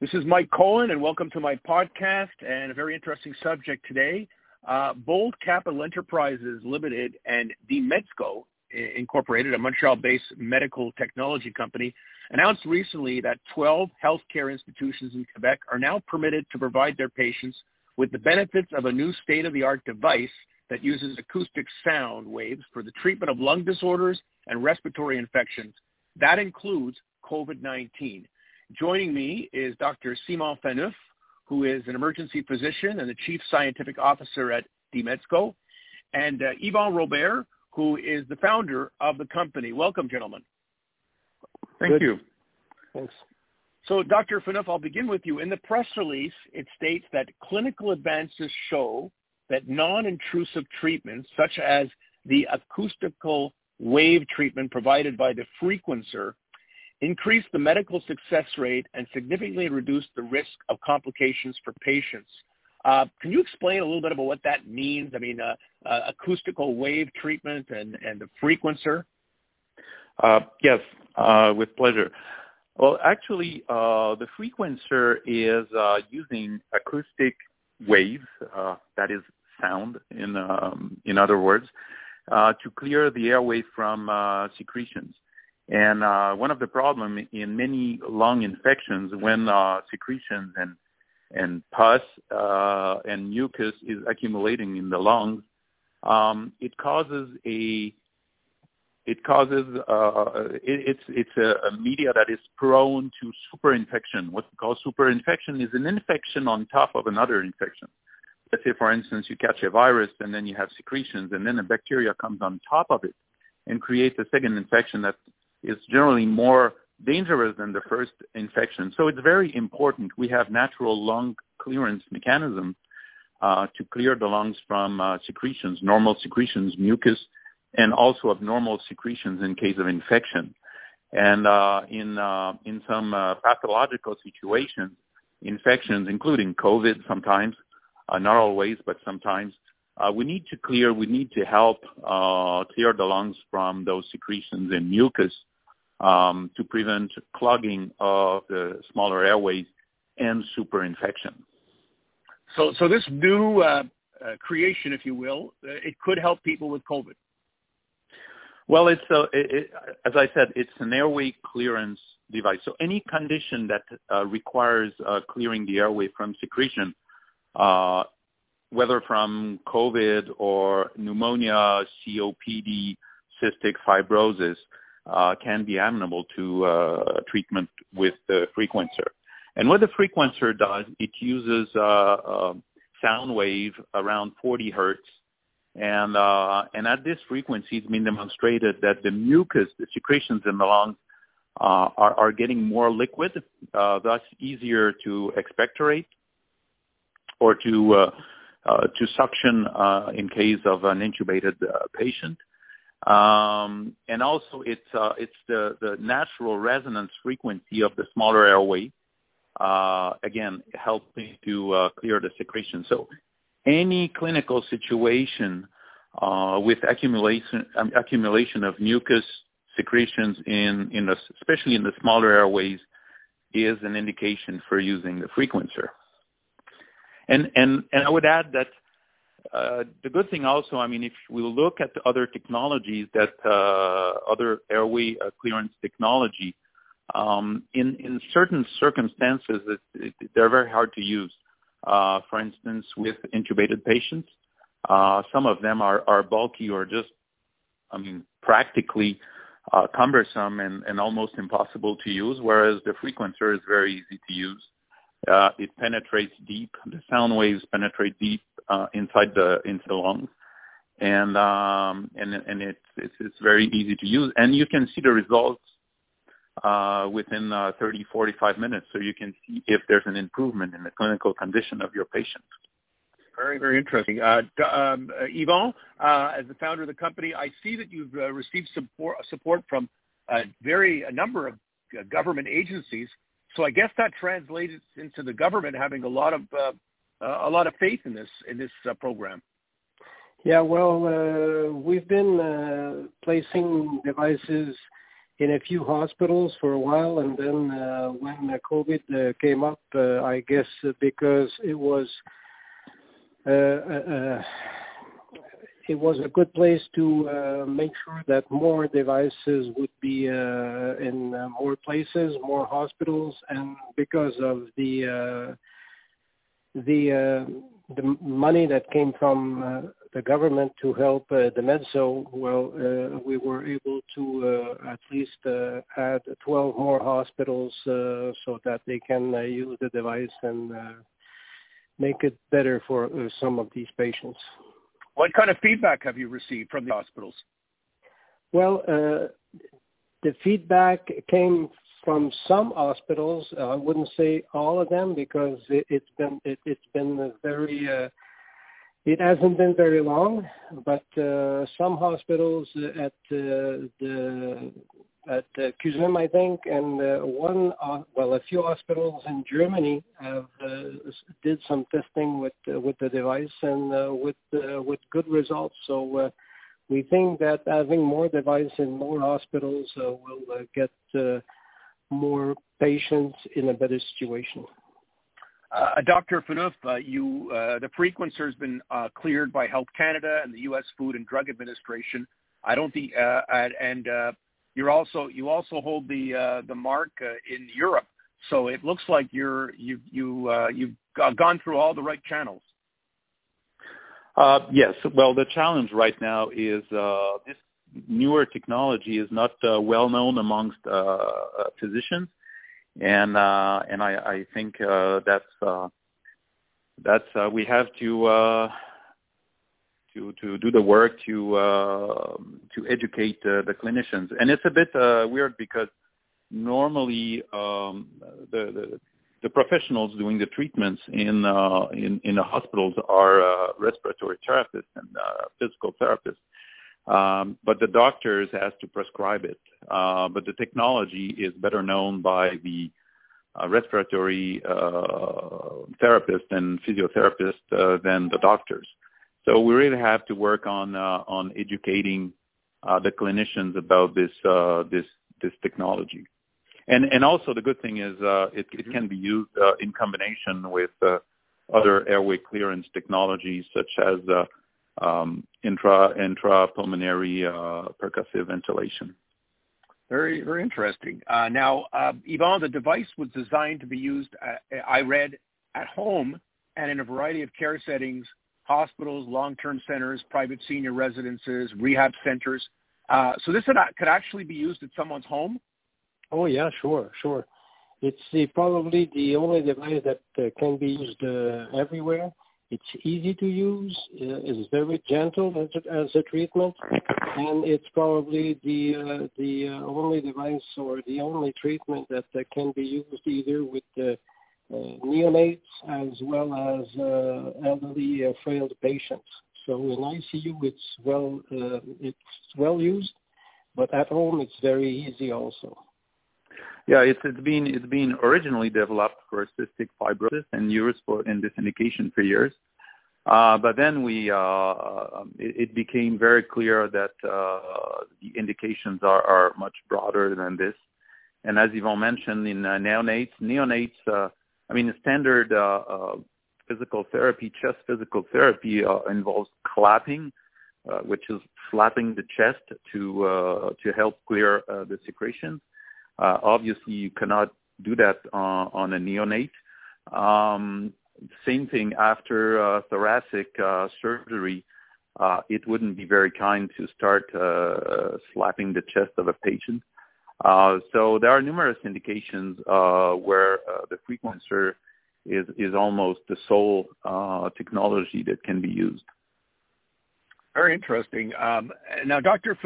This is Mike Cohen, and welcome to my podcast and a very interesting subject today. Uh, Bold Capital Enterprises Limited and Dymedso Incorporated, a Montreal-based medical technology company, announced recently that 12 healthcare institutions in Quebec are now permitted to provide their patients with the benefits of a new state-of-the-art device that uses acoustic sound waves for the treatment of lung disorders and respiratory infections. That includes COVID-19. Joining me is Dr. Simon Phaneuf, who is an emergency physician and the chief scientific officer at Dymedso, and uh, Yvon Robert, who is the founder of the company. Welcome, gentlemen. Thank Good. you. Thanks. So, Dr. Phaneuf, I'll begin with you. In the press release, it states that clinical advances show that non-intrusive treatments, such as the acoustical wave treatment provided by the frequencer, increase the medical success rate and significantly reduce the risk of complications for patients. Uh, can you explain a little bit about what that means? I mean, uh, uh, acoustical wave treatment and, and the frequencer? Uh, yes, uh, with pleasure. Well, actually, uh, the frequencer is using acoustic waves, that is sound in, um, in other words, to clear the airway from secretions. And uh, one of the problems in many lung infections when uh, secretions and and pus uh, and mucus is accumulating in the lungs, um, it causes a it causes uh, it, it's it's a, a, media that is prone to superinfection. What we call superinfection is an infection on top of another infection. Let's say, for instance, you catch a virus and then you have secretions, and then a bacteria comes on top of it and creates a second infection that is generally more dangerous than the first infection. So it's very important we have natural lung clearance mechanisms uh, to clear the lungs from uh, secretions, normal secretions, mucus, and also abnormal secretions in case of infection. And uh, in uh, in some uh, pathological situations, infections, including COVID, sometimes, uh, not always, but sometimes, we need to clear, we need to help clear the lungs from those secretions and mucus um, to prevent clogging of the smaller airways and superinfection. So, so this new uh, uh, creation, if you will, uh, it could help people with COVID. Well, it's a, it, it, as I said, it's an airway clearance device. So any condition that uh, requires uh, clearing the airway from secretion, uh, whether from COVID or pneumonia, COPD, cystic fibrosis, uh, can be amenable to uh, treatment with the frequencer. And what the frequencer does, it uses uh, uh, sound wave around 40 hertz. And, uh, and at this frequency, it's been demonstrated that the mucus, the secretions in the lungs, uh, are, are getting more liquid, thus easier to expectorate or to, to suction in case of an intubated patient. Um, and also it's, uh, it's the, the natural resonance frequency of the smaller airway, uh, again, helping to uh, clear the secretion. So any clinical situation uh, with accumulation, um, accumulation of mucus secretions in, in the, especially in the smaller airways is an indication for using the frequencer. And, and, and I would add that uh, the good thing also, I mean, if we look at the other technologies that uh, other airway uh, clearance technology, um, in in certain circumstances, it, it, they're very hard to use. Uh, for instance, with intubated patients, uh, some of them are are bulky or just, I mean, practically uh, cumbersome and, and almost impossible to use. Whereas the frequencer is very easy to use. Uh, it penetrates deep. The sound waves penetrate deep uh, inside the into the lungs, and um, and and it's, it's it's very easy to use, and you can see the results uh, within uh, 30, 45 minutes, so you can see if there's an improvement in the clinical condition of your patient. Very, very interesting. Uh, um, uh, uh, as the founder of the company, I see that you've uh, received support, support from a very a number of uh, government agencies so I guess that translates into the government having a lot of uh, uh, a lot of faith in this in this uh, program. Yeah, well, uh, we've been uh, placing devices in a few hospitals for a while, and then uh, when COVID uh, came up, uh, I guess because it was it was a good place to uh, make sure that more devices would be uh, in uh, more places, more hospitals, and because of the the the money that came from the government to help uh, Dymedso, well, uh, we were able to uh, at least add 12 more hospitals so that they can use the device and make it better for some of these patients. What kind of feedback have you received from the hospitals? Well, uh, the feedback came from some hospitals. Uh, I wouldn't say all of them because it, it's been it, it's been very uh, it hasn't been very long, but uh, some hospitals at uh, the at uh, I think, and uh, one uh, well, a few hospitals in Germany have uh, did some testing with uh, with the device and uh, with uh, with good results. So. Uh, we think that having more device in more hospitals uh, will uh, get uh, more patients in a better situation. Uh, Dr. Phaneuf, uh, you, uh, the frequencer has been uh, cleared by Health Canada and the U.S. Food and Drug Administration. I don't think, uh, and uh, you're also you also hold the uh, the mark uh, in Europe. So it looks like you're you you uh, you've gone through all the right channels. Uh, yes. Well, the challenge right now is uh, this newer technology is not uh, well known amongst uh, uh, physicians, and uh, and I, I think that's that's we have to to to do the work to uh, to educate uh, the clinicians, and it's a bit uh, weird because normally um, the, the the professionals doing the treatments in uh, in in the hospitals are uh, respiratory therapists and uh, physical therapists um, but the doctors has to prescribe it. But the technology is better known by the uh, respiratory uh, therapist and physiotherapist uh, than the doctors. So we really have to work on uh, on educating uh, the clinicians about this uh, this this technology. And and also the good thing is uh, it, it can be used uh, in combination with uh, other airway clearance technologies such as uh, um, intra intrapulmonary uh, percussive ventilation. Very, very interesting. Uh, now, uh, Yvon, the device was designed to be used, uh, I read, at home and in a variety of care settings, hospitals, long-term centers, private senior residences, rehab centers. Uh, so this could actually be used at someone's home? Oh, yeah, sure, sure. It's the, probably the only device that uh, can be used uh, everywhere it's easy to use. Uh, it's very gentle as a, as a treatment, and it's probably the uh, the uh, only device or the only treatment that can be used either with neonates as well as uh, elderly uh, frail patients. So in ICU, it's well uh, it's well used, but at home it's very easy also. Yeah, it's it's been it's been originally developed for cystic fibrosis and used for in this indication for years. Uh, but then we uh, it, it became very clear that uh, the indications are, are much broader than this. And as Yvon mentioned, in uh, neonates, neonates, uh, I mean, standard uh, uh, physical therapy, chest physical therapy uh, involves clapping, which is slapping the chest to to help clear the secretions. Obviously, you cannot do that uh, on a neonate. Um, same thing after uh, thoracic uh, surgery. Uh, it wouldn't be very kind to start slapping the chest of a patient. Uh, so there are numerous indications uh, where uh, the frequencer is is almost the sole technology that can be used. Very interesting. Um, now, Dr.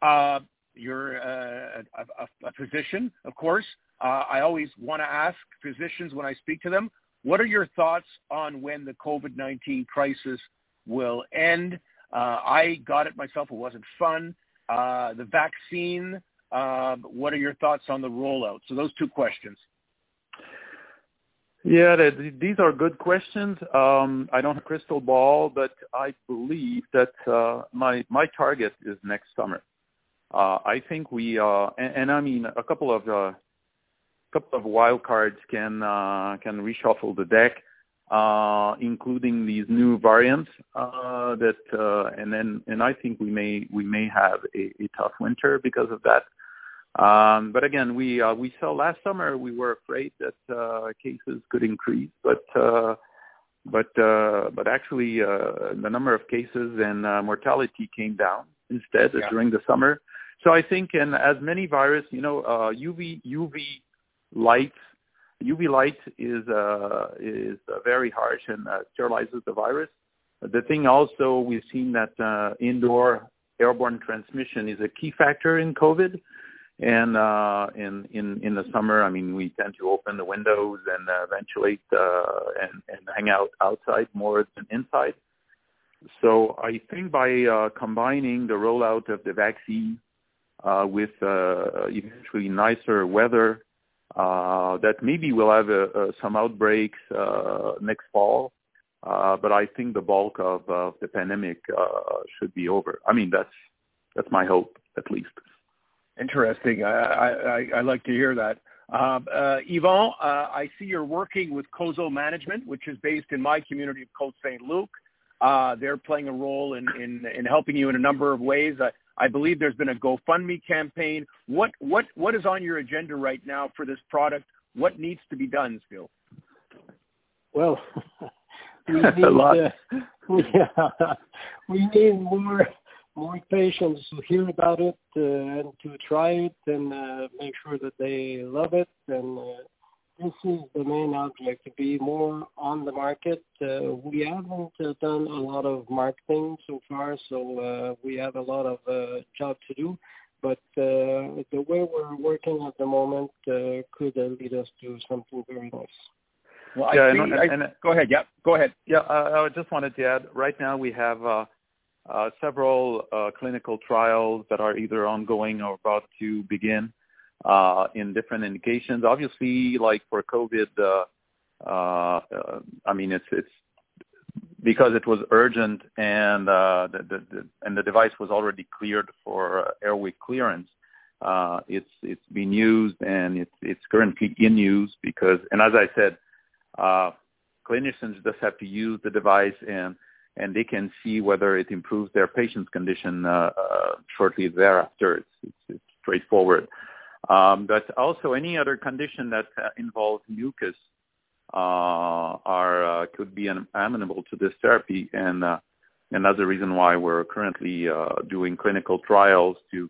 Uh, you're a, a, a, physician, of course. Uh, I always want to ask physicians when I speak to them, what are your thoughts on when the COVID-19 crisis will end? Uh, I got it myself. It wasn't fun. Uh, the vaccine, what are your thoughts on the rollout? So those two questions. Yeah, these are good questions. Um, I don't have a crystal ball, but I believe that uh, my my target is next summer. uh, I think we uh, and, and I mean a couple of uh, couple of wild cards can uh, can reshuffle the deck, uh, including these new variants uh, that and then and I think we may we may have a, a tough winter because of that. Um, but again, we uh, we saw last summer we were afraid that uh, cases could increase, but uh, but uh, but actually uh, the number of cases and uh, mortality came down instead yeah. during the summer. So I think in as many virus, you know, uh, UV UV light UV light is uh, is uh, very harsh and uh, sterilizes the virus. The thing also we've seen that uh, indoor airborne transmission is a key factor in COVID. And uh, in in in the summer, I mean, we tend to open the windows and uh, ventilate uh, and and hang out outside more than inside. So I think by uh, combining the rollout of the vaccine uh, with uh, eventually nicer weather, uh, that maybe we'll have uh, uh, some outbreaks uh, next fall. Uh, but I think the bulk of uh, the pandemic uh, should be over. I mean, that's that's my hope, at least. Interesting. I, I, I like to hear that. Um, uh, Yvon, uh, I see you're working with COZO Management, which is based in my community of Côte Saint Luc. Uh, they're playing a role in, in, in helping you in a number of ways. I, I believe there's been a GoFundMe campaign. What what what is on your agenda right now for this product? What needs to be done, still? Well, we need uh, yeah, we need more more patients to hear about it uh, and to try it and uh, make sure that they love it. And uh, this is the main object to be more on the market. Uh, we haven't uh, done a lot of marketing so far, so uh, we have a lot of uh, job to do. But uh, the way we're working at the moment uh, could uh, lead us to something very nice. Well, I yeah, see, and, and, go ahead. Yeah, go ahead. Yeah, I just wanted to add. Right now, we have uh, uh, several uh, clinical trials that are either ongoing or about to begin uh, in different indications. Obviously, like for COVID, uh, uh, I mean, it's it's because it was urgent and uh, the, the, the and the device was already cleared for uh, airway clearance. Uh, it's it's being used and it's it's currently in use because and as I said, uh, clinicians just have to use the device and and they can see whether it improves their patient's condition uh, uh, shortly thereafter. It's, it's, it's straightforward. Um, but also any other condition that uh, involves mucus uh, are uh, could be amenable to this therapy, and uh, the reason why we're currently doing clinical trials to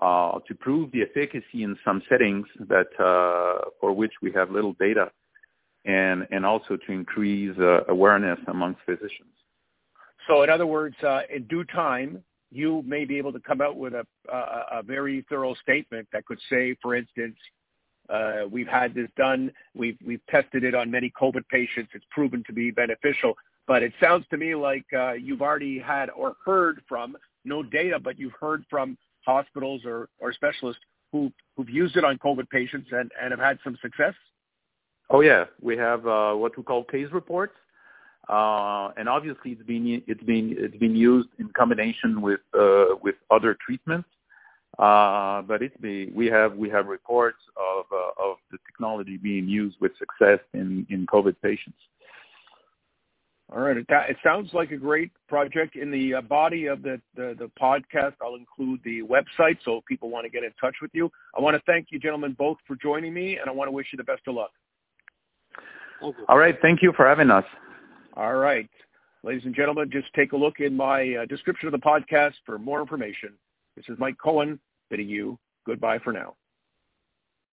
to prove the efficacy in some settings that for which we have little data, and and also to increase awareness amongst physicians. So in other words, uh, in due time, you may be able to come out with a, a, very thorough statement that could say, for instance, uh, we've had this done, we've, we've tested it on many COVID patients, it's proven to be beneficial. But it sounds to me like uh, you've already had or heard from, no data, but you've heard from hospitals or, or specialists who, who've used it on COVID patients and, and have had some success? Oh yeah, we have uh, what we call case reports. Uh, and obviously it's been it's been it's been used in combination with uh, with other treatments. Uh, but it's be, we have we have reports of uh, of the technology being used with success in in COVID patients. All right, it, it sounds like a great project. In the uh, body of the, the the podcast, I'll include the website so if people want to get in touch with you. I want to thank you, gentlemen, both for joining me, and I want to wish you the best of luck. All right, thank you for having us. All right. Ladies and gentlemen, just take a look in my uh, description of the podcast for more information. This is Mike Cohen bidding you goodbye for now.